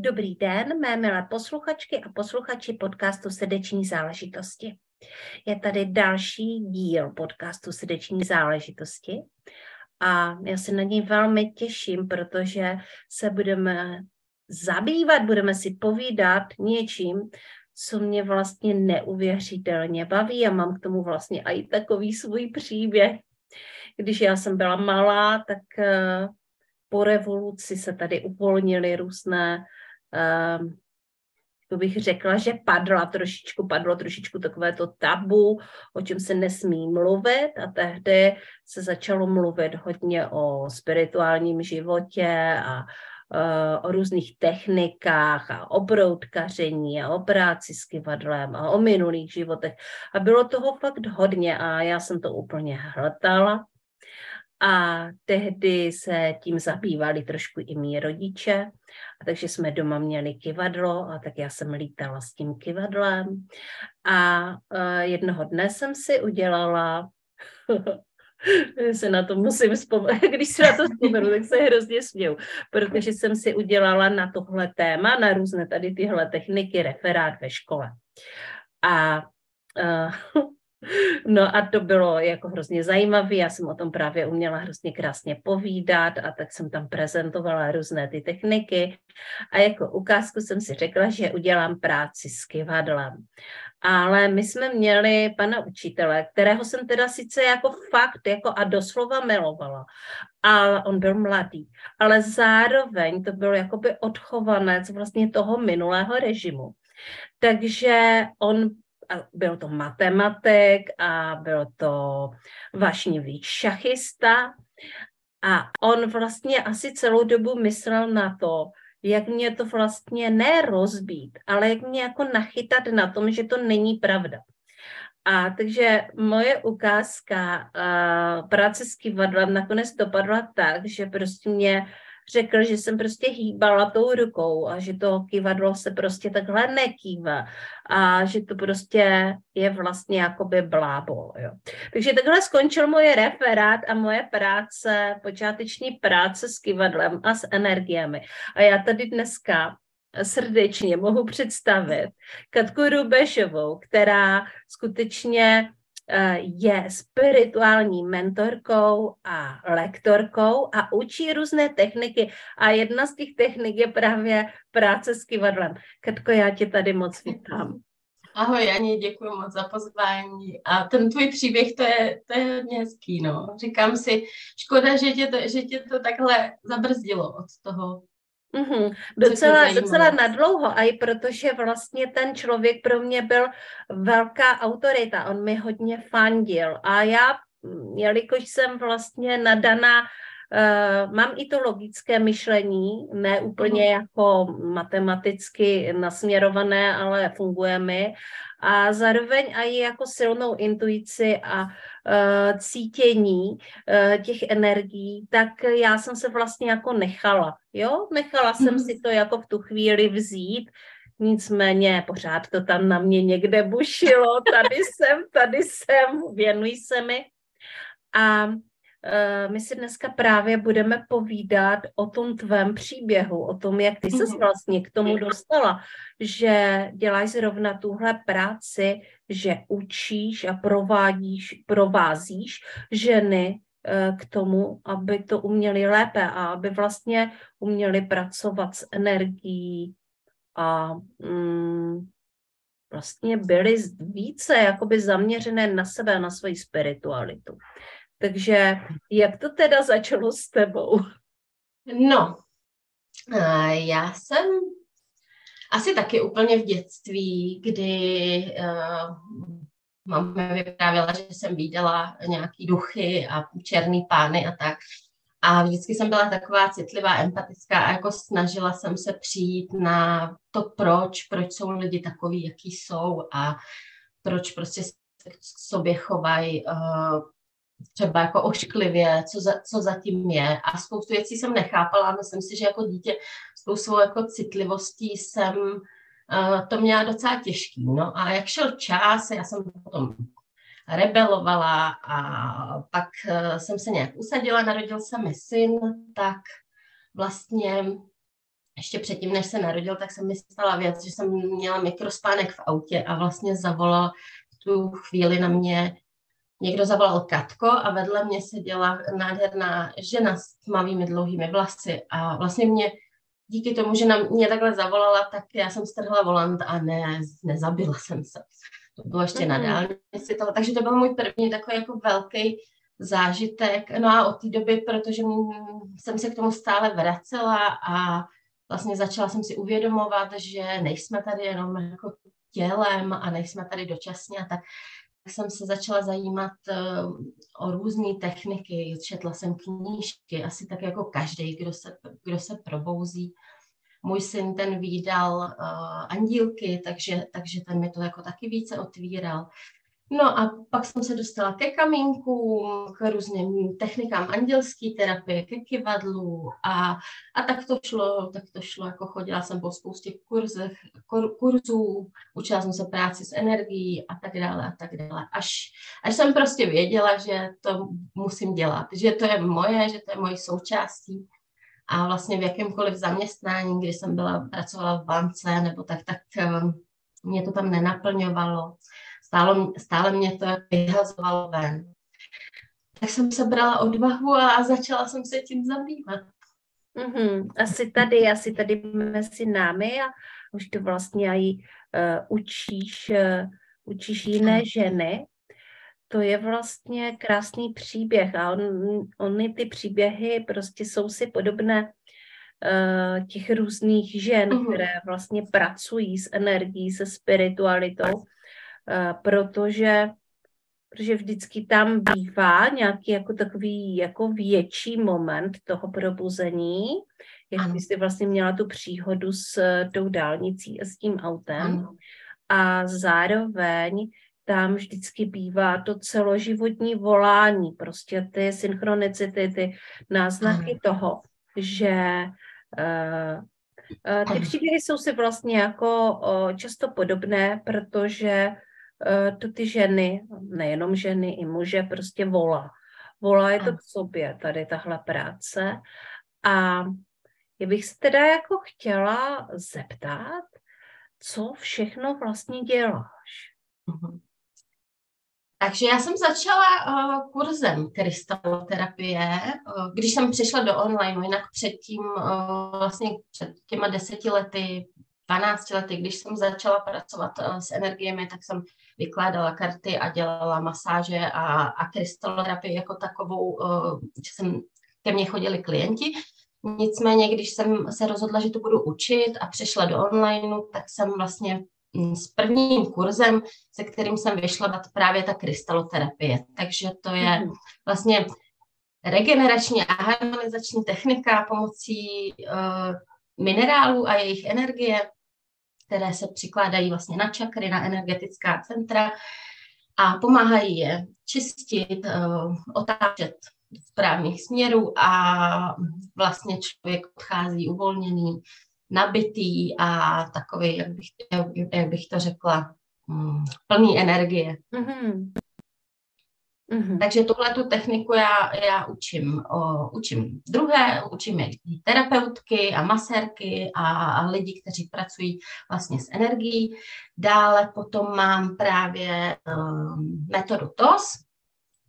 Dobrý den, mé milé posluchačky a posluchači podcastu Srdeční záležitosti. Je tady další díl podcastu Srdeční záležitosti a já se na něj velmi těším, protože se budeme zabývat, budeme si povídat něčím, co mě vlastně neuvěřitelně baví a mám k tomu vlastně i takový svůj příběh. Když já jsem byla malá, tak eh, po revoluci se tady uvolnily různé um, to bych řekla, že padla trošičku, padlo trošičku takové to tabu, o čem se nesmí mluvit a tehdy se začalo mluvit hodně o spirituálním životě a uh, o různých technikách a o broudkaření a o práci s kivadlem a o minulých životech. A bylo toho fakt hodně a já jsem to úplně hltala. A tehdy se tím zabývali trošku i mý rodiče, a takže jsme doma měli kivadlo a tak já jsem lítala s tím kivadlem. A uh, jednoho dne jsem si udělala se na to musím vzpomenout, když se na to vzpomenu, tak se hrozně směju, protože jsem si udělala na tohle téma, na různé tady tyhle techniky referát ve škole. A uh, No a to bylo jako hrozně zajímavé, já jsem o tom právě uměla hrozně krásně povídat a tak jsem tam prezentovala různé ty techniky a jako ukázku jsem si řekla, že udělám práci s kivadlem. Ale my jsme měli pana učitele, kterého jsem teda sice jako fakt jako a doslova milovala, ale on byl mladý, ale zároveň to byl jakoby odchovanec vlastně toho minulého režimu. Takže on byl to matematik a byl to vášnivý šachista a on vlastně asi celou dobu myslel na to, jak mě to vlastně ne rozbít, ale jak mě jako nachytat na tom, že to není pravda. A takže moje ukázka uh, práce s kivadlem nakonec dopadla tak, že prostě mě řekl, že jsem prostě hýbala tou rukou a že to kývadlo se prostě takhle nekývá a že to prostě je vlastně jakoby blábol. Jo. Takže takhle skončil moje referát a moje práce, počáteční práce s kývadlem a s energiemi. A já tady dneska srdečně mohu představit Katku Rubešovou, která skutečně je spirituální mentorkou a lektorkou a učí různé techniky. A jedna z těch technik je právě práce s kivadlem. Katko, já tě tady moc vítám. Ahoj, Ani, děkuji moc za pozvání. A ten tvůj příběh, to je, to je hodně hezký, no. Říkám si, škoda, že tě to, že tě to takhle zabrzdilo od toho Mm-hmm. Docela, docela nadlouho, a i protože vlastně ten člověk pro mě byl velká autorita, on mi hodně fandil. A já, jelikož jsem vlastně nadaná Uh, mám i to logické myšlení, ne úplně uh-huh. jako matematicky nasměrované, ale funguje mi. A zároveň i jako silnou intuici a uh, cítění uh, těch energií, tak já jsem se vlastně jako nechala. Jo, nechala jsem mhm. si to jako v tu chvíli vzít. Nicméně pořád to tam na mě někde bušilo, tady jsem, tady jsem, věnuj se mi. A Eh, my si dneska právě budeme povídat o tom tvém příběhu, o tom, jak ty se mhm. vlastně k tomu dostala, že děláš zrovna tuhle práci, že učíš a provádíš, provázíš ženy eh, k tomu, aby to uměli lépe a aby vlastně uměli pracovat s energií a mm, vlastně byly více jakoby zaměřené na sebe, na svoji spiritualitu. Takže jak to teda začalo s tebou? No, já jsem asi taky úplně v dětství, kdy uh, mám vyprávěla, že jsem viděla nějaký duchy a černý pány a tak. A vždycky jsem byla taková citlivá, empatická a jako snažila jsem se přijít na to, proč, proč jsou lidi takový, jaký jsou a proč prostě se k sobě chovají uh, třeba jako ošklivě, co, za, co zatím je. A spoustu věcí jsem nechápala. Myslím si, že jako dítě s tou svou jako citlivostí jsem uh, to měla docela těžký. No a jak šel čas, já jsem potom rebelovala a pak uh, jsem se nějak usadila, narodil se mi syn, tak vlastně ještě předtím, než se narodil, tak jsem mi stala věc, že jsem měla mikrospánek v autě a vlastně zavolal tu chvíli na mě Někdo zavolal Katko a vedle mě seděla nádherná žena s tmavými dlouhými vlasy a vlastně mě díky tomu, že na mě takhle zavolala, tak já jsem strhla volant a ne, nezabila jsem se. To bylo ještě mm-hmm. na dálnici. Takže to byl můj první takový jako velký zážitek. No a od té doby, protože jsem se k tomu stále vracela a vlastně začala jsem si uvědomovat, že nejsme tady jenom jako tělem a nejsme tady dočasně, tak jsem se začala zajímat eh, o různé techniky, četla jsem knížky, asi tak jako každý, kdo se, kdo se probouzí. Můj syn ten výdal uh, andílky, takže, takže ten mi to jako taky více otvíral. No a pak jsem se dostala ke kamínkům, k různým technikám andělské terapie, ke kivadlu a, a tak to šlo, tak to šlo, jako chodila jsem po spoustě kurzech, kur, kurzů, učila jsem se práci s energií a tak dále a tak dále, až, až jsem prostě věděla, že to musím dělat, že to je moje, že to je mojí součástí. A vlastně v jakémkoliv zaměstnání, kdy jsem byla, pracovala v bance nebo tak, tak eh, mě to tam nenaplňovalo stále, stále mě to vyhazovalo ven. Tak jsem se brala odvahu a začala jsem se tím zabývat. Mm-hmm. Asi tady, asi tady mezi námi a už to vlastně i uh, učíš, uh, učíš jiné ženy. To je vlastně krásný příběh a on, ony ty příběhy prostě jsou si podobné uh, těch různých žen, mm-hmm. které vlastně pracují s energií, se spiritualitou protože, protože vždycky tam bývá nějaký jako takový jako větší moment toho probuzení, jak ano. jsi vlastně měla tu příhodu s eh, tou dálnicí a s tím autem. Ano. A zároveň tam vždycky bývá to celoživotní volání, prostě ty synchronicity, ty náznaky ano. toho, že uh, uh, ty příběhy jsou si vlastně jako uh, často podobné, protože Eh, to ty ženy, nejenom ženy, i muže prostě volá. Volá je to k sobě, tady tahle práce. A já bych se teda jako chtěla zeptat, co všechno vlastně děláš. Mhm. Takže já jsem začala uh, kurzem krystaloterapie, uh, když jsem přišla do online, jinak předtím, uh, vlastně před těma deseti lety 12 lety, když jsem začala pracovat uh, s energiemi, tak jsem vykládala karty a dělala masáže a, a krystaloterapii jako takovou, uh, že jsem ke mně chodili klienti. Nicméně, když jsem se rozhodla, že to budu učit a přešla do onlineu, tak jsem vlastně mm, s prvním kurzem, se kterým jsem vyšla, právě ta krystaloterapie. Takže to je mhm. vlastně regenerační a harmonizační technika pomocí uh, minerálů a jejich energie, které se přikládají vlastně na čakry, na energetická centra a pomáhají je čistit, eh, otáčet správných směrů a vlastně člověk odchází uvolněný, nabitý a takový, jak bych, jak bych to řekla, mm, plný energie. Mm-hmm. Mm-hmm. Takže tuhle tu techniku já, já učím, o, učím druhé, učím i terapeutky a masérky a, a lidi, kteří pracují vlastně s energií. Dále potom mám právě um, metodu TOS,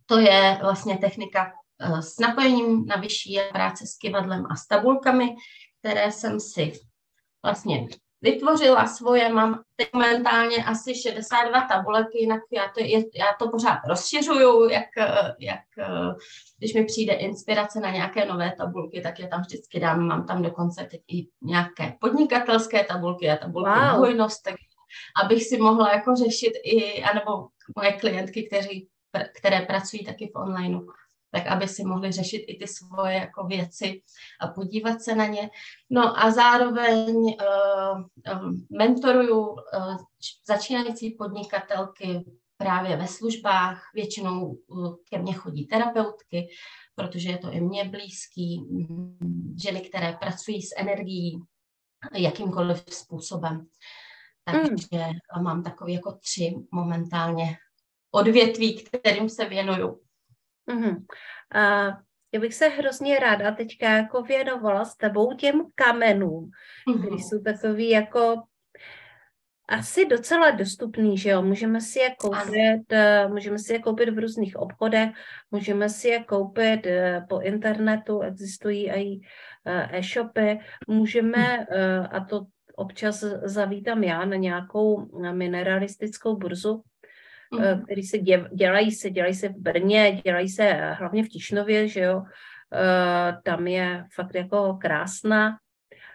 to je vlastně technika uh, s napojením na vyšší práce s kivadlem a s tabulkami, které jsem si vlastně vytvořila svoje, mám teď momentálně asi 62 tabulek, jinak já to, je, já to pořád rozšiřuju, jak, jak když mi přijde inspirace na nějaké nové tabulky, tak je tam vždycky dám, mám tam dokonce teď i nějaké podnikatelské tabulky a tabulky wow. hojnost, tak abych si mohla jako řešit i, anebo moje klientky, kteří, které pracují taky v onlineu, tak aby si mohli řešit i ty svoje jako věci a podívat se na ně. No a zároveň uh, mentoruju uh, začínající podnikatelky právě ve službách. Většinou uh, ke mně chodí terapeutky, protože je to i mně blízký, ženy, které pracují s energií jakýmkoliv způsobem. Takže mm. mám takový jako tři momentálně odvětví, kterým se věnuju. Mm-hmm. A já bych se hrozně ráda teďka jako věnovala s tebou těm kamenům, mm-hmm. které jsou takový jako asi docela dostupný, že jo? Můžeme si je koupit. Eh, můžeme si je koupit v různých obchodech, můžeme si je koupit eh, po internetu, existují i eh, e-shopy, můžeme, hm. a to občas zavítám já na nějakou mineralistickou burzu, mm. který se dělají se, dělají se v Brně, dělají se hlavně v Tišnově, že jo, tam je fakt jako krásná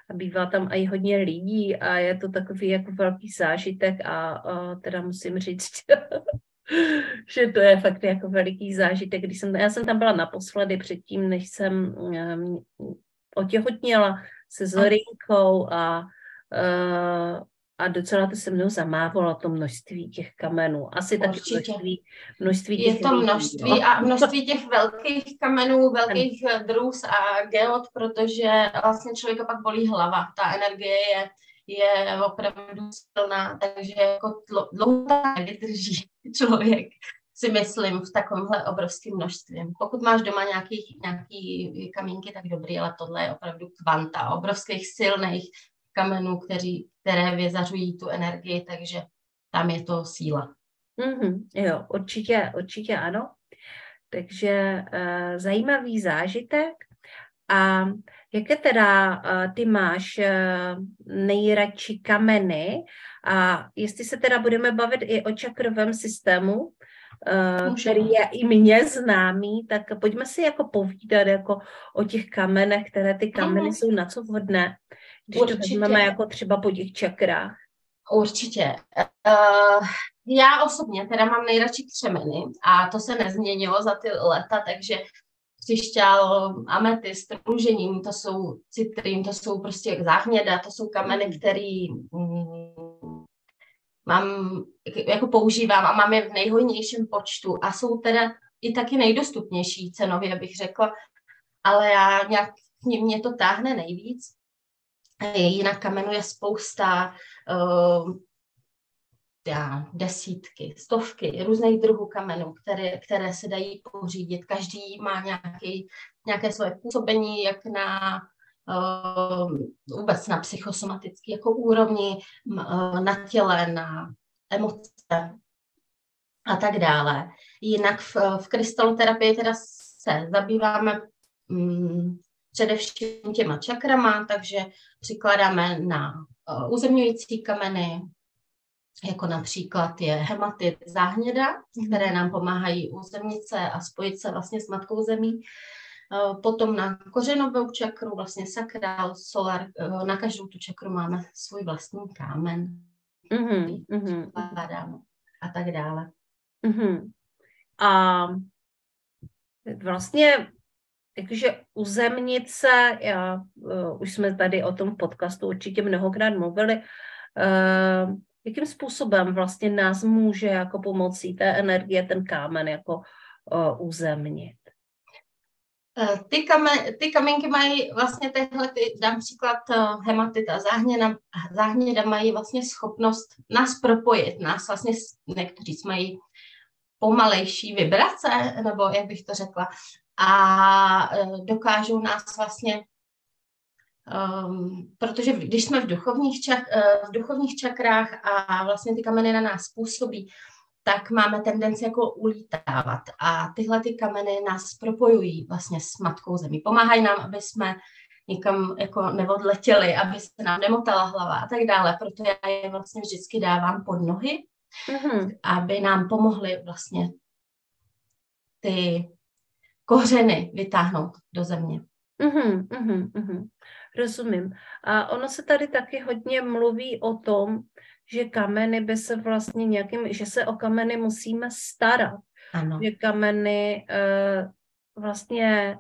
a bývá tam i hodně lidí a je to takový jako velký zážitek a, a teda musím říct, že to je fakt jako veliký zážitek. Když jsem, já jsem tam byla naposledy předtím, než jsem um, otěhotněla se Zorinkou a uh, a docela to se mnou zamávalo to množství těch kamenů. Asi taky množství, množství těch Je to množství lidí, no. a množství těch velkých kamenů, velkých drus a geot, protože vlastně člověka pak bolí hlava. Ta energie je, je opravdu silná, takže jako dlouho vydrží člověk si myslím, v takovémhle obrovském množství. Pokud máš doma nějaký, nějaký kamínky, tak dobrý, ale tohle je opravdu kvanta obrovských silných kamenů, kteří, které vyzařují tu energii, takže tam je to síla. Mm-hmm, jo, určitě, určitě ano. Takže uh, zajímavý zážitek. A jaké teda uh, ty máš uh, nejradši kameny? A jestli se teda budeme bavit i o čakrovém systému, uh, který je i mně známý, tak pojďme si jako povídat jako o těch kamenech, které ty kameny mm-hmm. jsou na co vhodné. Když Určitě. to vezmeme jako třeba po těch čakrách. Určitě. Uh, já osobně teda mám nejradši křemeny a to se nezměnilo za ty leta, takže křišťál, ametist, růžením, to jsou citrin, to jsou prostě záhněda, to jsou kameny, mm. který mm, mám, jako používám a mám je v nejhojnějším počtu a jsou teda i taky nejdostupnější cenově, bych řekla, ale já nějak k ním mě to táhne nejvíc. Jinak kamenů je spousta, uh, já, desítky, stovky různých druhů kamenů, které, které se dají pořídit. Každý má nějaký, nějaké svoje působení, jak na uh, vůbec na psychosomatický jako úrovni, uh, na těle, na emoce a tak dále. Jinak v, v krystaloterapii teda se zabýváme um, především těma čakrama, takže přikládáme na uh, uzemňující kameny, jako například je hematit záhněda, které nám pomáhají uzemnit se a spojit se vlastně s matkou zemí. Uh, potom na kořenovou čakru, vlastně sakrál, solar, uh, na každou tu čakru máme svůj vlastní kámen, mm-hmm, mm-hmm. a tak dále. Mm-hmm. A vlastně jakože uzemnit se, já, uh, už jsme tady o tom podcastu určitě mnohokrát mluvili, uh, jakým způsobem vlastně nás může jako pomocí té energie ten kámen jako uh, uzemnit? Ty, kame, ty kamínky mají vlastně tyhle, ty, dám příklad hematita, záhněda, záhněda mají vlastně schopnost nás propojit, nás vlastně, někteří mají pomalejší vibrace, nebo jak bych to řekla, a e, dokážou nás vlastně, um, protože když jsme v duchovních, čak, e, v duchovních čakrách a vlastně ty kameny na nás působí, tak máme tendenci jako ulítávat a tyhle ty kameny nás propojují vlastně s matkou zemí. Pomáhají nám, aby jsme nikam jako neodletěli, aby se nám nemotala hlava a tak dále. Proto já je vlastně vždycky dávám pod nohy, mm-hmm. aby nám pomohly vlastně ty kořeny vytáhnout do země. Uhum, uhum, uhum. Rozumím. A ono se tady taky hodně mluví o tom, že kameny by se vlastně nějakým, že se o kameny musíme starat. Ano. Že kameny uh, vlastně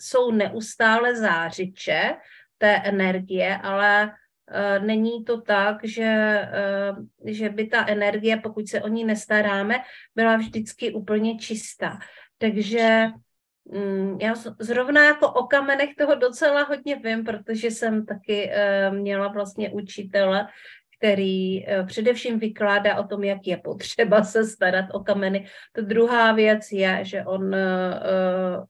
jsou neustále zářiče té energie, ale Eh, není to tak, že, eh, že by ta energie, pokud se o ní nestaráme, byla vždycky úplně čistá. Takže já zrovna jako o kamenech toho docela hodně vím, protože jsem taky eh, měla vlastně učitele, který především vykládá o tom, jak je potřeba se starat o kameny. To druhá věc je, že on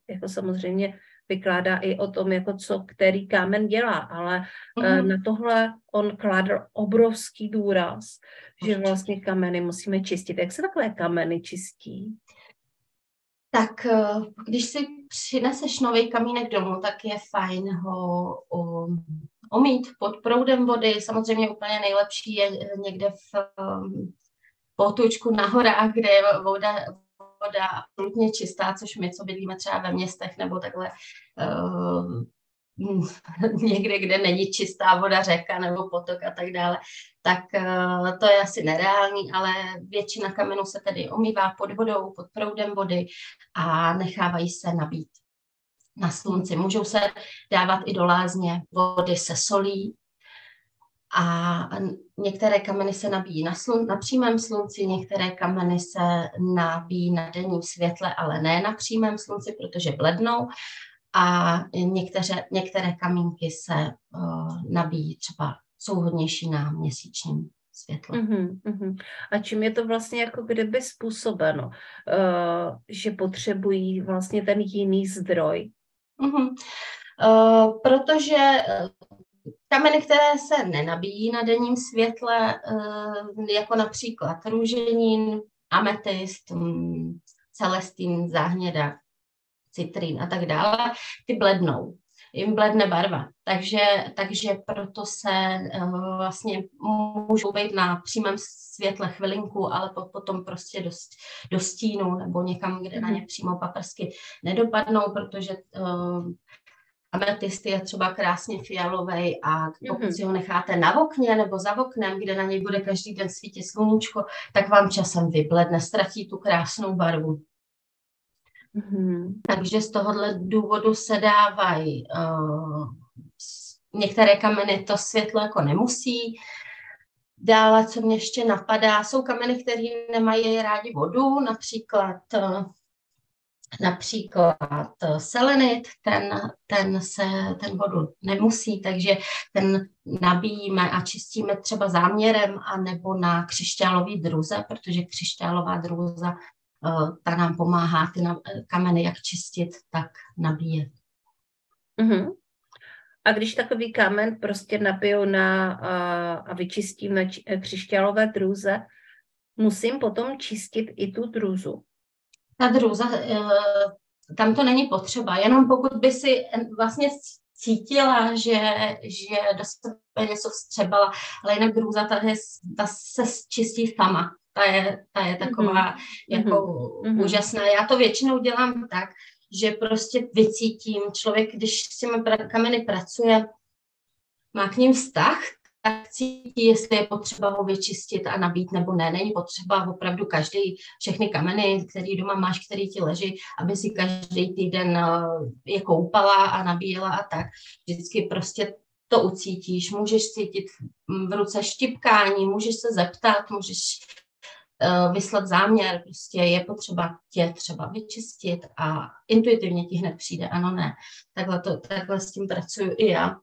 jako samozřejmě vykládá i o tom, jako co který kámen dělá, ale mm-hmm. na tohle on kládl obrovský důraz, že vlastně kameny musíme čistit. Jak se takové kameny čistí? Tak eh, když si přineseš nový kamínek domů, tak je fajn ho omít pod proudem vody. Samozřejmě úplně nejlepší je někde v um, potučku na horách, kde je voda, voda absolutně čistá, což my, co bydlíme třeba ve městech nebo takhle uh, někde, kde není čistá voda, řeka nebo potok a tak dále, tak uh, to je asi nereální, ale většina kamenů se tedy omývá pod vodou, pod proudem vody a nechávají se nabít na slunci. Můžou se dávat i do lázně vody se solí, a některé kameny se nabíjí na, slun, na přímém slunci, některé kameny se nabíjí na denním světle, ale ne na přímém slunci, protože blednou. A některé, některé kamínky se uh, nabíjí třeba, jsou hodnější na měsíčním světle. Uh-huh, uh-huh. A čím je to vlastně jako kdyby způsobeno, uh, že potřebují vlastně ten jiný zdroj? Uh-huh. Uh, protože kameny, které se nenabíjí na denním světle, eh, jako například růženín, ametist, mm, celestín, záhněda, citrín a tak dále, ty blednou. Jim bledne barva. Takže, takže proto se uh, vlastně můžou být na přímém světle chvilinku, ale potom prostě do, do stínu nebo někam, kde na ně mhm. přímo paprsky nedopadnou, protože uh, ametist je třeba krásně fialový a pokud mm-hmm. si ho necháte na okně nebo za oknem, kde na něj bude každý den svítit sluníčko, tak vám časem vybledne, ztratí tu krásnou barvu. Mm-hmm. Takže z tohohle důvodu se dávají uh, některé kameny to světlo jako nemusí. Dále, co mě ještě napadá, jsou kameny, které nemají rádi vodu, například uh, například eh, selenit, ten, ten se ten vodu nemusí, takže ten nabíjíme a čistíme třeba záměrem a nebo na křišťálový druze, protože křišťálová druza ta nám pomáhá ty kameny jak čistit, tak nabíjet. Mm-hmm. A když takový kámen prostě nabiju na, a, a vyčistím na křišťálové druze, musím potom čistit i tu druzu ta druza, eh, tam to není potřeba, jenom pokud by si vlastně cítila, že, že do sebe něco vstřebala, ale jinak druza, ta, ta se čistí sama. Ta je, ta je taková mm-hmm. jako mm-hmm. úžasná. Já to většinou dělám tak, že prostě vycítím člověk, když s těmi kameny pracuje, má k ním vztah, tak cítí, jestli je potřeba ho vyčistit a nabít nebo ne. Není potřeba opravdu každý, všechny kameny, který doma máš, který ti leží, aby si každý týden eh, je koupala a nabíjela a tak. Vždycky prostě to ucítíš. Můžeš cítit v ruce štipkání, můžeš se zeptat, můžeš vyslat záměr, prostě je potřeba tě třeba vyčistit a intuitivně ti hned přijde, ano, ne. Takhle, to, takhle s tím pracuju i já.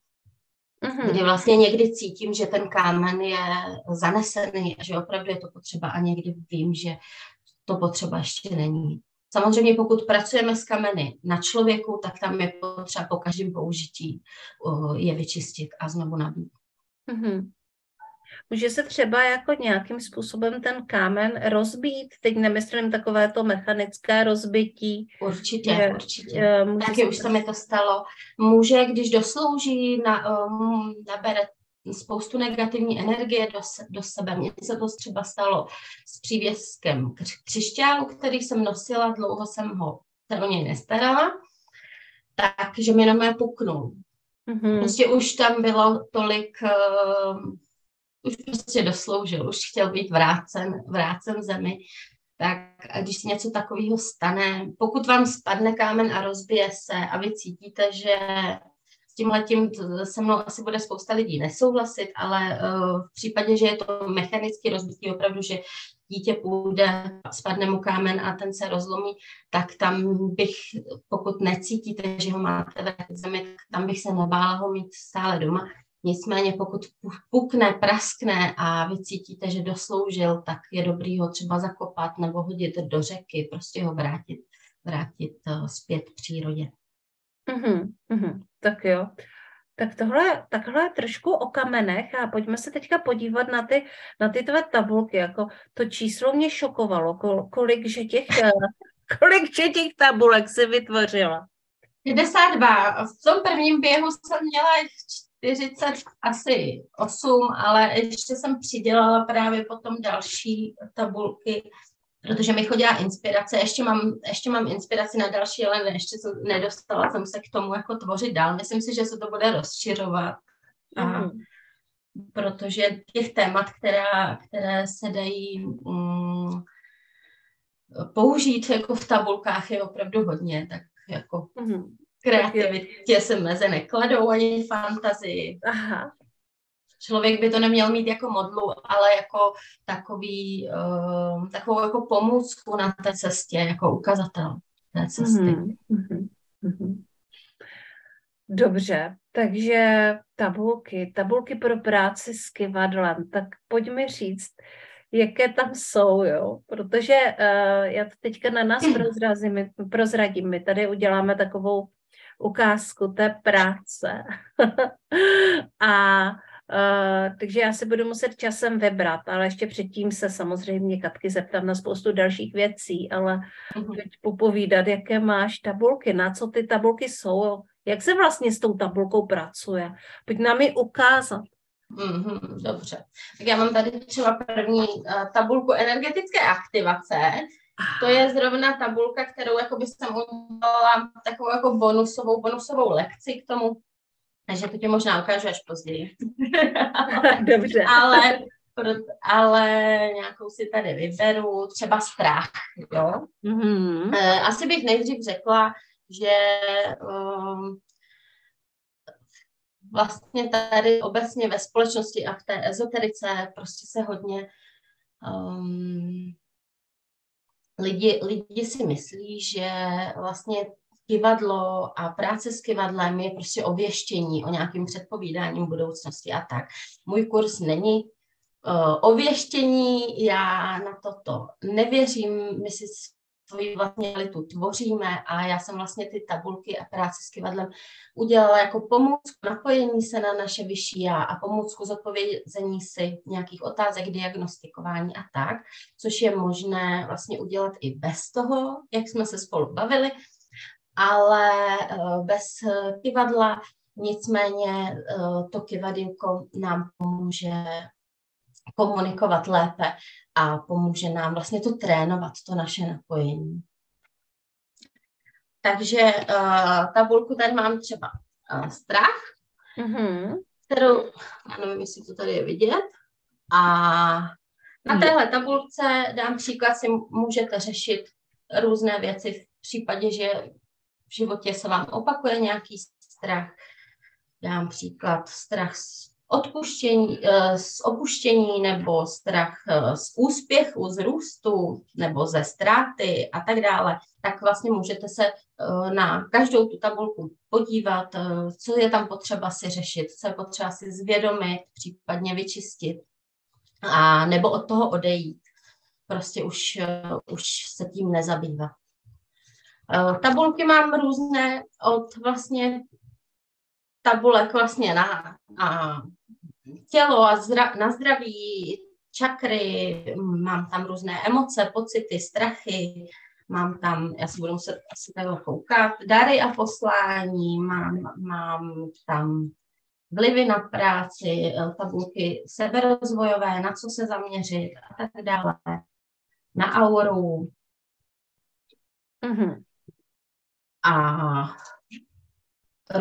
Mm-hmm. Kdy vlastně někdy cítím, že ten kámen je zanesený a že opravdu je to potřeba a někdy vím, že to potřeba ještě není. Samozřejmě pokud pracujeme s kameny na člověku, tak tam je potřeba po každém použití je vyčistit a znovu nabít. Mm-hmm. Může se třeba jako nějakým způsobem ten kámen rozbít? Teď nemyslím takové to mechanické rozbití. Určitě, že, určitě. Může Taky se... už se mi to stalo. Může, když doslouží, na, um, nabere spoustu negativní energie do, se, do sebe. Mně se to třeba stalo s přívěskem křišťálu, který jsem nosila, dlouho jsem ho se o něj nestarala, takže mi na puknul. Mm-hmm. Prostě už tam bylo tolik uh, už prostě dosloužil, už chtěl být vrácen, vrácen zemi. tak když se něco takového stane, pokud vám spadne kámen a rozbije se a vy cítíte, že s tímhletím se mnou asi bude spousta lidí nesouhlasit, ale uh, v případě, že je to mechanicky rozbitý, opravdu, že dítě půjde, spadne mu kámen a ten se rozlomí, tak tam bych, pokud necítíte, že ho máte ve zemi, tam bych se nebála ho mít stále doma. Nicméně pokud pukne, praskne a vy cítíte, že dosloužil, tak je dobrý ho třeba zakopat nebo hodit do řeky, prostě ho vrátit, vrátit uh, zpět k přírodě. Mm-hmm, mm-hmm, tak jo. Tak tohle, takhle trošku o kamenech a pojďme se teďka podívat na ty, na ty tvé tabulky. Jako to číslo mě šokovalo, kol, kolik, že těch, eh, kolik že těch tabulek se vytvořila. 52. V tom prvním běhu jsem měla 40, asi 8, ale ještě jsem přidělala právě potom další tabulky, protože mi chodila inspirace, ještě mám, ještě mám inspiraci na další, ale ještě jsem, nedostala jsem se k tomu jako tvořit dál. Myslím si, že se to bude rozšiřovat. A, mm. Protože těch témat, která, které se dají um, použít jako v tabulkách je opravdu hodně, tak jako mm kreativitě se meze nekladou ani fantazii. Aha. Člověk by to neměl mít jako modlu, ale jako takový, uh, takovou jako pomůcku na té cestě, jako ukazatel té cesty. Mm-hmm. Mm-hmm. Dobře, takže tabulky, tabulky pro práci s kivadlem, tak pojď mi říct, jaké tam jsou, jo, protože uh, já to teďka na nás prozradím, prozradím, my tady uděláme takovou ukázku té práce. a Uh, takže já se budu muset časem vybrat, ale ještě předtím se samozřejmě Katky zeptám na spoustu dalších věcí, ale uh-huh. teď popovídat, jaké máš tabulky, na co ty tabulky jsou, jak se vlastně s tou tabulkou pracuje. Pojď nám ji ukázat. Mm-hmm, dobře. Tak já mám tady třeba první uh, tabulku energetické aktivace, to je zrovna tabulka, kterou jako by jsem udělala takovou jako bonusovou, bonusovou lekci k tomu, takže to tě možná ukážu až později. Dobře. ale, ale nějakou si tady vyberu, třeba strach, jo. Mm-hmm. Asi bych nejdřív řekla, že um, vlastně tady obecně ve společnosti a v té ezoterice prostě se hodně um, lidi, lidi si myslí, že vlastně kivadlo a práce s kivadlem je prostě ověštění o nějakým předpovídáním budoucnosti a tak. Můj kurz není uh, ověštění, já na toto nevěřím, my si svoji vlastní realitu tvoříme. A já jsem vlastně ty tabulky a práci s kivadlem udělala jako pomůcku napojení se na naše vyšší já a pomůcku zodpovězení si nějakých otázek, diagnostikování a tak, což je možné vlastně udělat i bez toho, jak jsme se spolu bavili, ale eh, bez kivadla Nicméně eh, to kivadilko nám pomůže komunikovat lépe a pomůže nám vlastně to trénovat, to naše napojení. Takže uh, tabulku tady mám třeba uh, strach, mm-hmm. kterou, já nevím, jestli to tady je vidět, a na mm. téhle tabulce dám příklad, si můžete řešit různé věci v případě, že v životě se vám opakuje nějaký strach. Dám příklad strach z odpuštění, eh, z opuštění nebo strach eh, z úspěchu, z růstu nebo ze ztráty a tak dále, tak vlastně můžete se eh, na každou tu tabulku podívat, co je tam potřeba si řešit, co je potřeba si zvědomit, případně vyčistit a nebo od toho odejít. Prostě už, už se tím nezabývat. Tabulky mám různé od vlastně tabulek vlastně na, na tělo a zra, na zdraví, čakry, mám tam různé emoce, pocity, strachy, mám tam, já si budu muset asi takhle koukat, dary a poslání, mám, mám tam vlivy na práci, tabulky seberozvojové, na co se zaměřit a tak dále, na auru. Mm-hmm. A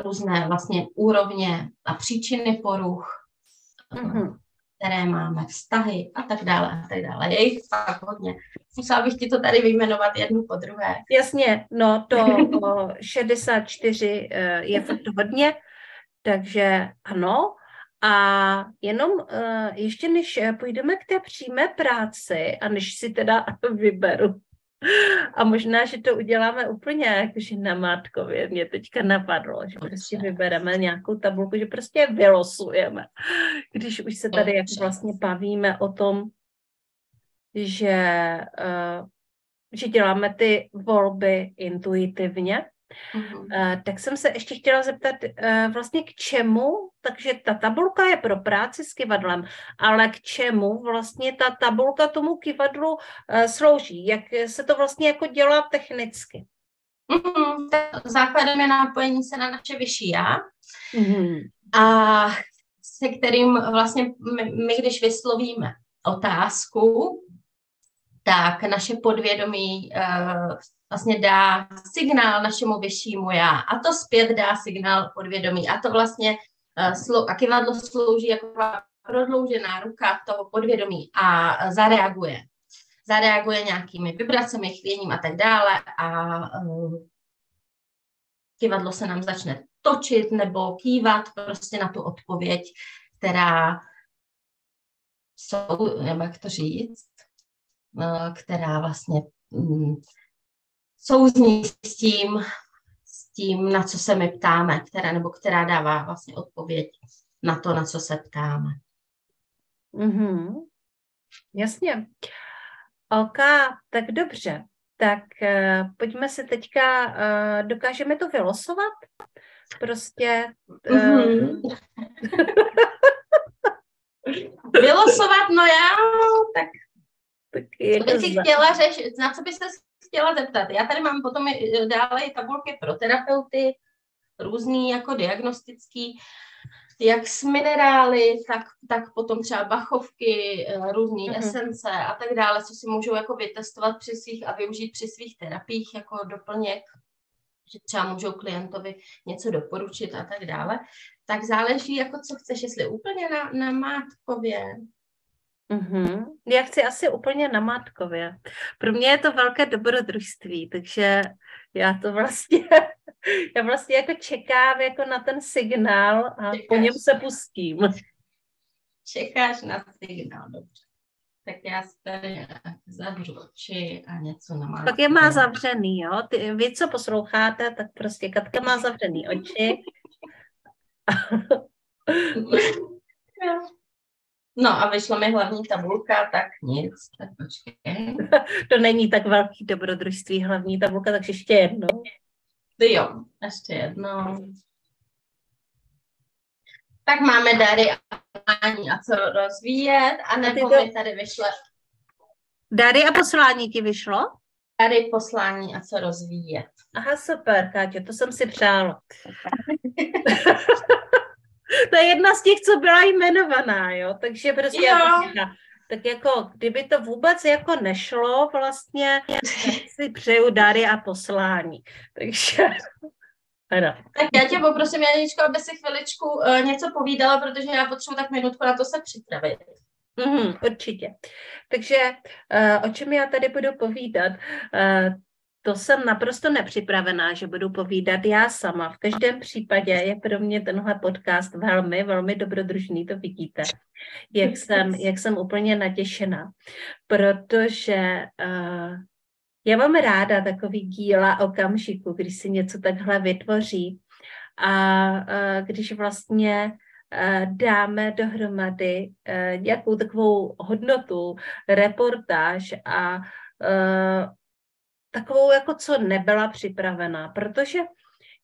různé vlastně úrovně a příčiny poruch, Mm-hmm. které máme, vztahy a tak dále a tak dále. Je jich fakt hodně. Musela bych ti to tady vyjmenovat jednu po druhé. Jasně, no to 64 eh, je fakt hodně, takže ano. A jenom uh, ještě než půjdeme k té přímé práci a než si teda vyberu a možná, že to uděláme úplně jakože na mátkově. Mě teďka napadlo, že prostě vybereme nějakou tabulku, že prostě vylosujeme. Když už se tady jako vlastně bavíme o tom, že, uh, že děláme ty volby intuitivně, Uh-huh. Uh, tak jsem se ještě chtěla zeptat uh, vlastně k čemu, takže ta tabulka je pro práci s kivadlem, ale k čemu vlastně ta tabulka tomu kivadlu uh, slouží? Jak se to vlastně jako dělá technicky? Uh-huh. Základem je napojení se na naše vyšší já uh-huh. a se kterým vlastně my, my, když vyslovíme otázku, tak naše podvědomí uh, vlastně dá signál našemu vyššímu já a to zpět dá signál podvědomí a to vlastně uh, a kivadlo slouží jako prodloužená ruka toho podvědomí a zareaguje. Zareaguje nějakými vibracemi, chvěním a tak dále a uh, kivadlo se nám začne točit nebo kývat prostě na tu odpověď, která jsou, jak to říct, která vlastně um, souzní s tím, s tím, na co se my ptáme, která, nebo která dává vlastně odpověď na to, na co se ptáme. Mm-hmm. Jasně. OK, tak dobře. Tak uh, pojďme se teďka, uh, dokážeme to vylosovat? Prostě... Uh... Mm-hmm. vylosovat, no já, tak tak co by si chtěla řešit, na co by se chtěla zeptat. Já tady mám potom dále i tabulky pro terapeuty, různý jako diagnostický, jak s minerály, tak, tak potom třeba bachovky, eh, různé mm-hmm. esence a tak dále, co si můžou jako vytestovat při svých a využít při svých terapiích jako doplněk, že třeba můžou klientovi něco doporučit a tak dále. Tak záleží, jako co chceš, jestli úplně na, na mátkově, Mm-hmm. Já chci asi úplně na Mátkově. Pro mě je to velké dobrodružství, takže já to vlastně, já vlastně jako čekám jako na ten signál a Čekáš. po něm se pustím. Čekáš na signál, dobře. Tak já si tady zavřu oči a něco na Mátkově. Tak je má zavřený, jo? Ty, vy, co posloucháte, tak prostě Katka má zavřený oči. No a vyšla mi hlavní tabulka, tak nic, tak počkej. to není tak velký dobrodružství hlavní tabulka, takže ještě jednou. Jo, ještě jednou. Tak máme dary a co rozvíjet, a nebo to... mi tady vyšle... Dary a poslání ti vyšlo? Dary, poslání a co rozvíjet. Aha, super, Káťo, to jsem si přála. to je jedna z těch, co byla jmenovaná, jo, takže prostě jo. Tak jako, kdyby to vůbec jako nešlo vlastně, si přeju dary a poslání. Takže ano. Tak já tě poprosím, Janičko, aby si chviličku uh, něco povídala, protože já potřebuji tak minutku na to se připravit. Mm, určitě. Takže uh, o čem já tady budu povídat? Uh, to jsem naprosto nepřipravená, že budu povídat já sama. V každém případě je pro mě tenhle podcast velmi, velmi dobrodružný, to vidíte, jak jsem, jak jsem úplně natěšená, protože uh, já mám ráda takový díla okamžiku, když si něco takhle vytvoří a uh, když vlastně uh, dáme dohromady nějakou takovou hodnotu, reportáž a takovou, jako co nebyla připravená, protože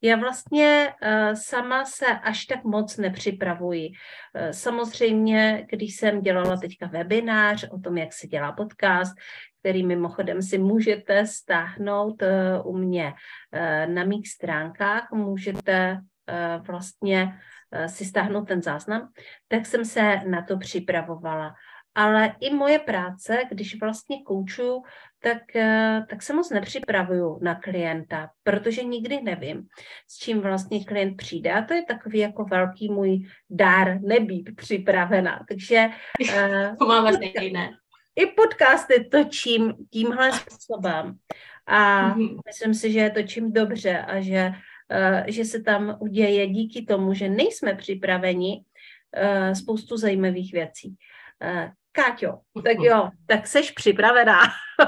já vlastně uh, sama se až tak moc nepřipravuji. Uh, samozřejmě, když jsem dělala teďka webinář o tom, jak se dělá podcast, který mimochodem si můžete stáhnout uh, u mě na mých stránkách, můžete vlastně si stáhnout ten záznam, tak jsem se na to připravovala ale i moje práce, když vlastně koučuju, tak, eh, tak se moc nepřipravuju na klienta, protože nikdy nevím, s čím vlastně klient přijde. A to je takový jako velký můj dár nebýt připravená. Takže to máme stejné. I podcasty točím tímhle způsobem. A mm-hmm. myslím si, že je točím dobře a že, uh, že se tam uděje díky tomu, že nejsme připraveni spoustu zajímavých věcí. Káťo, tak jo, tak seš připravená.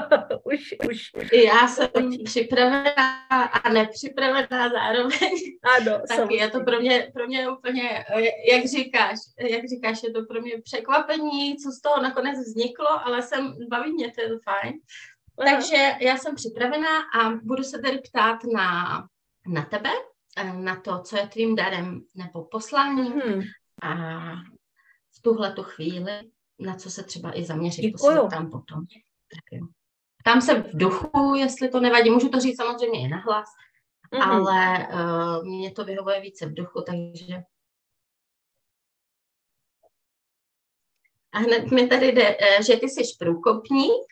už, už. Já jsem připravená a nepřipravená zároveň. Ano, tak samozřejmě. je to pro mě, pro mě úplně, jak říkáš, jak říkáš, je to pro mě překvapení, co z toho nakonec vzniklo, ale jsem, baví mě to, je to fajn. Aha. Takže já jsem připravená a budu se tedy ptát na, na tebe, eh, na to, co je tvým darem nebo posláním. Hmm. A v tuhle tu chvíli na co se třeba i zaměřit. Děkuju. Tam potom. Tak jo. Tam se v duchu, jestli to nevadí. Můžu to říct samozřejmě i nahlas, mm-hmm. ale uh, mě to vyhovuje více v duchu, takže A hned mi tady jde, eh, že ty jsi průkopník,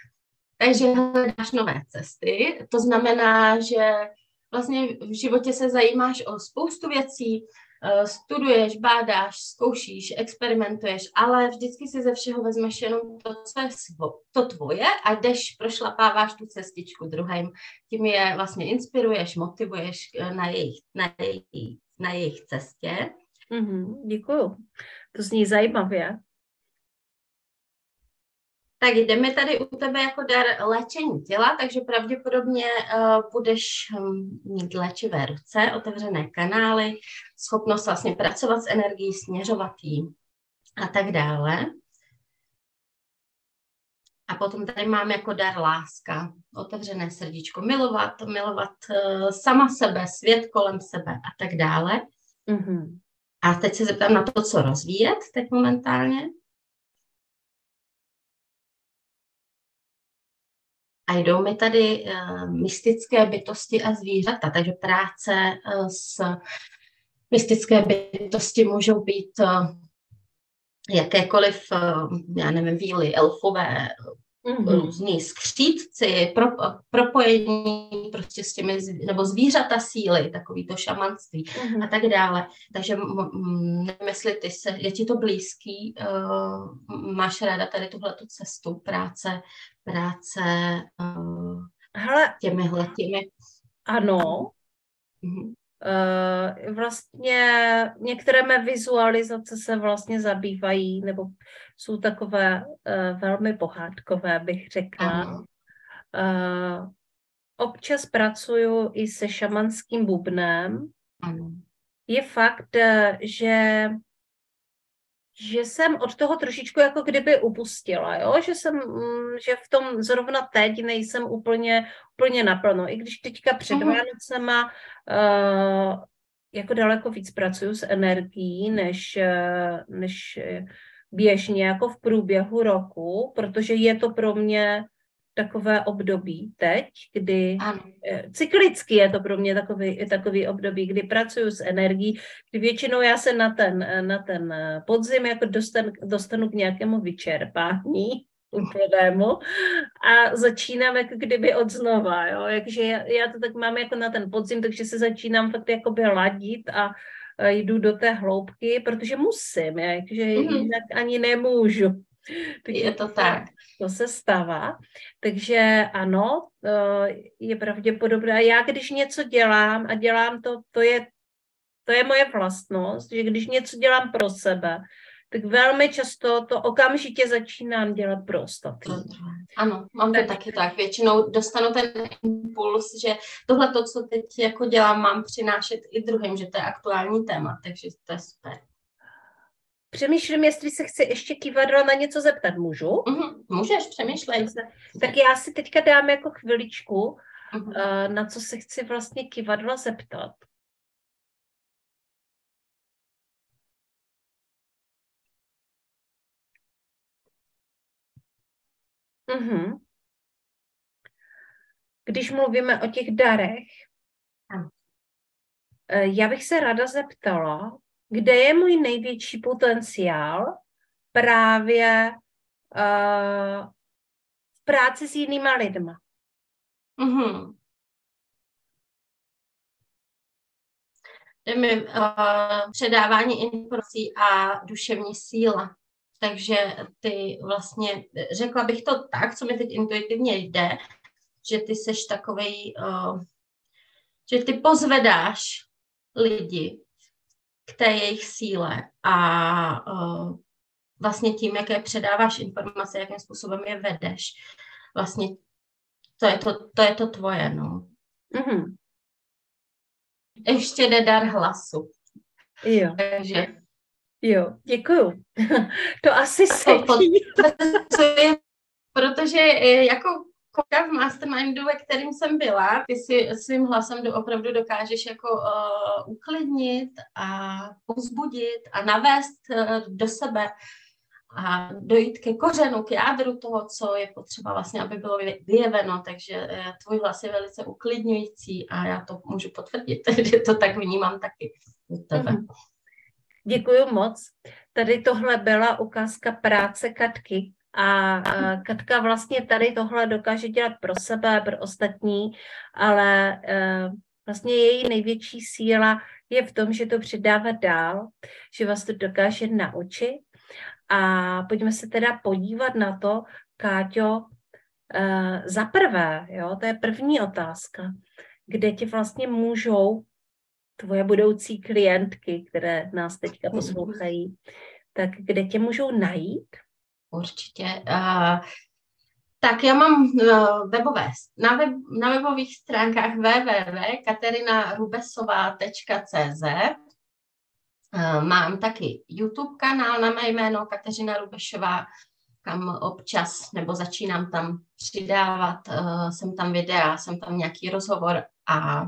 takže hledáš nové cesty. To znamená, že vlastně v životě se zajímáš o spoustu věcí, studuješ, bádáš, zkoušíš, experimentuješ, ale vždycky si ze všeho vezmeš jenom to, co je to tvoje a jdeš, prošlapáváš tu cestičku druhým. Tím je vlastně inspiruješ, motivuješ eh, na jejich, na jejich, na jejich cestě. Mm-hmm, děkuju. To zní zajímavě. Tak jdeme tady u tebe jako dar léčení těla, takže pravděpodobně uh, budeš um, mít léčivé ruce, otevřené kanály, schopnost vlastně pracovat s energií, směřovat jí a tak dále. A potom tady máme jako dar láska, otevřené srdíčko, milovat, milovat uh, sama sebe, svět kolem sebe a tak dále. Mm-hmm. A teď se zeptám na to, co rozvíjet teď momentálně. A jdou mi tady uh, mystické bytosti a zvířata, takže práce uh, s mystické bytosti můžou být uh, jakékoliv, já nevím, víly, elfové, mm-hmm. různí skřídci, pro, propojení prostě s těmi, nebo zvířata síly, takový to šamanství mm-hmm. a tak dále. Takže nevím, jestli ty se, je ti to blízký, uh, máš ráda tady tuhle tu cestu práce, práce uh, Hele, těmihle těmi. Ano. Mm-hmm. Uh, vlastně některé mé vizualizace se vlastně zabývají, nebo jsou takové uh, velmi pohádkové, bych řekla. Uh, občas pracuju i se šamanským bubnem. Ano. Je fakt, že že jsem od toho trošičku jako kdyby upustila, jo? Že, jsem, mm, že v tom zrovna teď nejsem úplně, úplně naplno. I když teďka před uh-huh. Vánocema uh, jako daleko víc pracuju s energií, než, uh, než běžně jako v průběhu roku, protože je to pro mě takové období teď, kdy ano. Eh, cyklicky je to pro mě takový, takový období, kdy pracuju s energií, kdy většinou já se na ten, eh, na ten eh, podzim jako dostan, dostanu k nějakému vyčerpání úplnému a začínám jako kdyby od znova, jo, jakže já, já to tak mám jako na ten podzim, takže se začínám fakt jakoby ladit a jdu do té hloubky, protože musím, jakže mm-hmm. jinak ani nemůžu. Takže je to tak. To se stává. Takže ano, je pravděpodobné. Já když něco dělám a dělám to, to je, to je moje vlastnost, že když něco dělám pro sebe, tak velmi často to okamžitě začínám dělat pro ostatní. Ano, mám to taky tak. Většinou dostanu ten impuls, že tohle to, co teď jako dělám, mám přinášet i druhým, že to je aktuální téma, takže to je super. Přemýšlím, jestli se chci ještě kývadlo na něco zeptat. Můžu? Mm-hmm. Můžeš, přemýšlej. Tak já si teďka dám jako chviličku, mm-hmm. na co se chci vlastně kývadla zeptat. Mm-hmm. Když mluvíme o těch darech, eh, já bych se ráda zeptala, kde je můj největší potenciál právě uh, v práci s jinýma lidma. Mm-hmm. mi uh, předávání informací a duševní síla. Takže ty vlastně, řekla bych to tak, co mi teď intuitivně jde, že ty seš takovej, uh, že ty pozvedáš lidi k té jejich síle a uh, vlastně tím, jaké předáváš informace, jakým způsobem je vedeš, vlastně to je to, to, je to tvoje, no. Mm-hmm. Ještě jde dar hlasu. Jo. Takže... Jo, děkuju. to asi sedí. Protože e, jako v mastermindu, ve kterým jsem byla, ty si svým hlasem opravdu dokážeš jako uh, uklidnit a povzbudit a navést uh, do sebe a dojít ke kořenu, k jádru toho, co je potřeba vlastně, aby bylo vyjeveno, takže uh, tvůj hlas je velice uklidňující a já to můžu potvrdit, že to tak vnímám taky u tebe. Mm-hmm. Děkuji moc. Tady tohle byla ukázka práce Katky, a Katka vlastně tady tohle dokáže dělat pro sebe, pro ostatní, ale e, vlastně její největší síla je v tom, že to předává dál, že vás to dokáže naučit. A pojďme se teda podívat na to, Káťo, e, za prvé, jo, to je první otázka, kde ti vlastně můžou tvoje budoucí klientky, které nás teďka poslouchají, tak kde tě můžou najít? Určitě. Uh, tak já mám uh, webové, na, web, na webových stránkách www.katerinarubesová.cz uh, Mám taky YouTube kanál na mé jméno Kateřina Rubešová, kam občas, nebo začínám tam přidávat, uh, jsem tam videa, jsem tam nějaký rozhovor a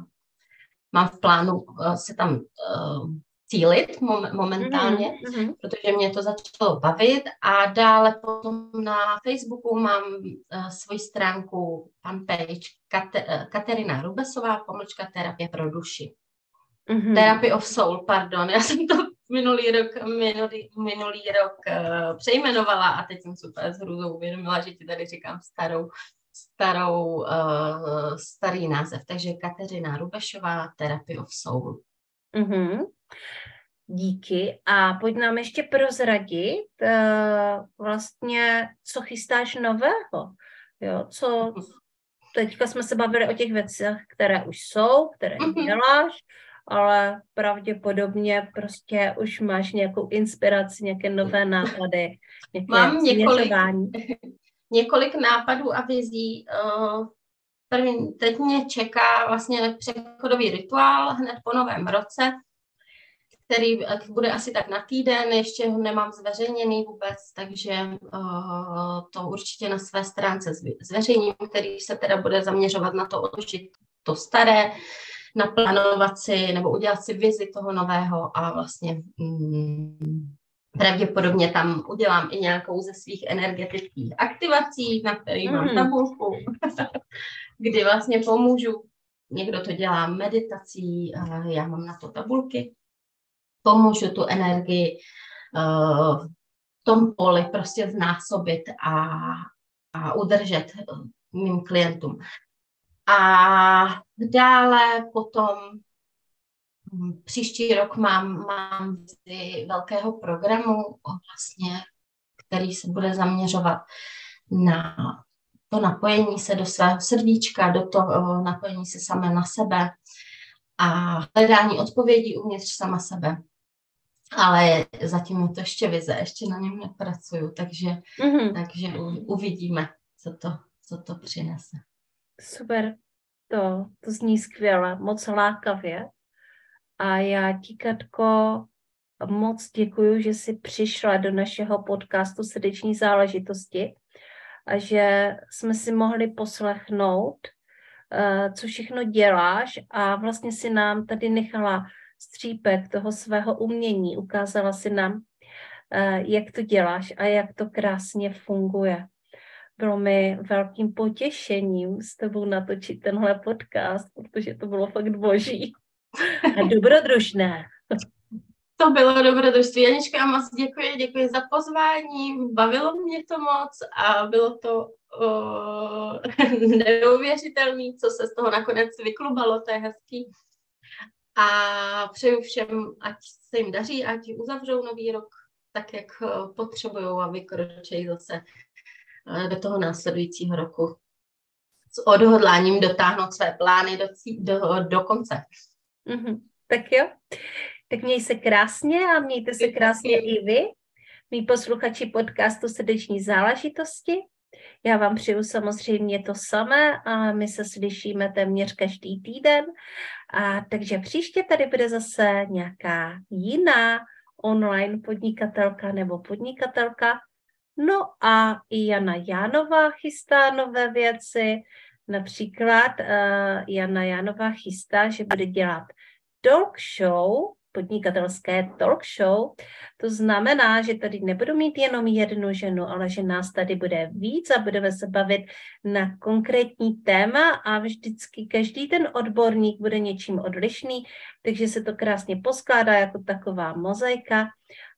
mám v plánu uh, se tam uh, cílit mom- momentálně, mm-hmm. protože mě to začalo bavit a dále potom na Facebooku mám uh, svoji stránku fanpage Kate- uh, Katerina Rubesová, pomlčka terapie pro duši. Mm-hmm. Therapy of Soul, pardon, já jsem to minulý rok, minulý, minulý rok uh, přejmenovala a teď jsem super s hrůzou uvědomila, že ti tady říkám starou starou, uh, starý název. Takže Kateřina Rubešová, Therapy of Soul. Mm-hmm. Díky. A pojď nám ještě prozradit uh, vlastně, co chystáš nového. Jo, co teďka jsme se bavili o těch věcech, které už jsou, které mm-hmm. děláš, ale pravděpodobně prostě už máš nějakou inspiraci, nějaké nové nápady, nějaké Mám několik, několik nápadů a vizí. Uh, první, teď mě čeká vlastně přechodový rituál hned po novém roce, který eh, bude asi tak na týden, ještě ho nemám zveřejněný vůbec, takže uh, to určitě na své stránce zveřejním, který se teda bude zaměřovat na to odložit to staré, naplánovat si nebo udělat si vizi toho nového a vlastně mm, pravděpodobně tam udělám i nějakou ze svých energetických aktivací, na který mám mm. tabulku, kdy vlastně pomůžu. Někdo to dělá meditací, já mám na to tabulky pomůžu tu energii uh, v tom poli prostě znásobit a, a udržet mým klientům. A dále potom hm, příští rok mám, mám velkého programu, vlastně, který se bude zaměřovat na to napojení se do svého srdíčka, do toho napojení se samé na sebe a hledání odpovědí uvnitř sama sebe ale zatím je to ještě vize, ještě na něm nepracuju, takže, mm-hmm. takže uvidíme, co to, co to přinese. Super, to, to zní skvěle, moc lákavě. A já ti, Katko, moc děkuji, že jsi přišla do našeho podcastu Srdeční záležitosti a že jsme si mohli poslechnout, uh, co všechno děláš a vlastně si nám tady nechala střípek toho svého umění. Ukázala si nám, eh, jak to děláš a jak to krásně funguje. Bylo mi velkým potěšením s tebou natočit tenhle podcast, protože to bylo fakt boží a dobrodružné. to bylo dobrodružství. Janička, moc děkuji, děkuji za pozvání, bavilo mě to moc a bylo to uh, neuvěřitelné, co se z toho nakonec vyklubalo, to je hezký. A přeju všem, ať se jim daří, ať uzavřou nový rok tak, jak potřebují a vykročejí zase do toho následujícího roku s odhodláním dotáhnout své plány do, do, do konce. Mm-hmm. Tak jo. Tak měj se krásně a mějte se krásně i vy, mý posluchači podcastu Srdeční záležitosti. Já vám přeju samozřejmě to samé a my se slyšíme téměř každý týden. A takže příště tady bude zase nějaká jiná online podnikatelka nebo podnikatelka. No a i Jana Jánová chystá nové věci. Například uh, Jana Jánová chystá, že bude dělat talk show podnikatelské talk show. To znamená, že tady nebudu mít jenom jednu ženu, ale že nás tady bude víc a budeme se bavit na konkrétní téma a vždycky každý ten odborník bude něčím odlišný, takže se to krásně poskládá jako taková mozaika.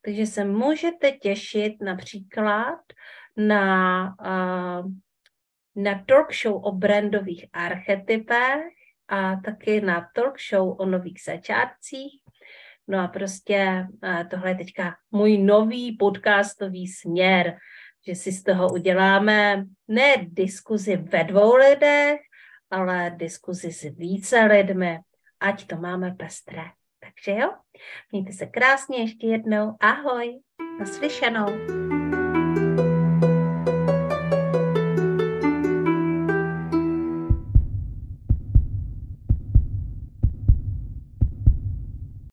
Takže se můžete těšit například na, na talk show o brandových archetypech a taky na talk show o nových začátcích No a prostě tohle je teďka můj nový podcastový směr, že si z toho uděláme ne diskuzi ve dvou lidech, ale diskuzi s více lidmi, ať to máme pestré. Takže jo, mějte se krásně ještě jednou. Ahoj, naslyšenou.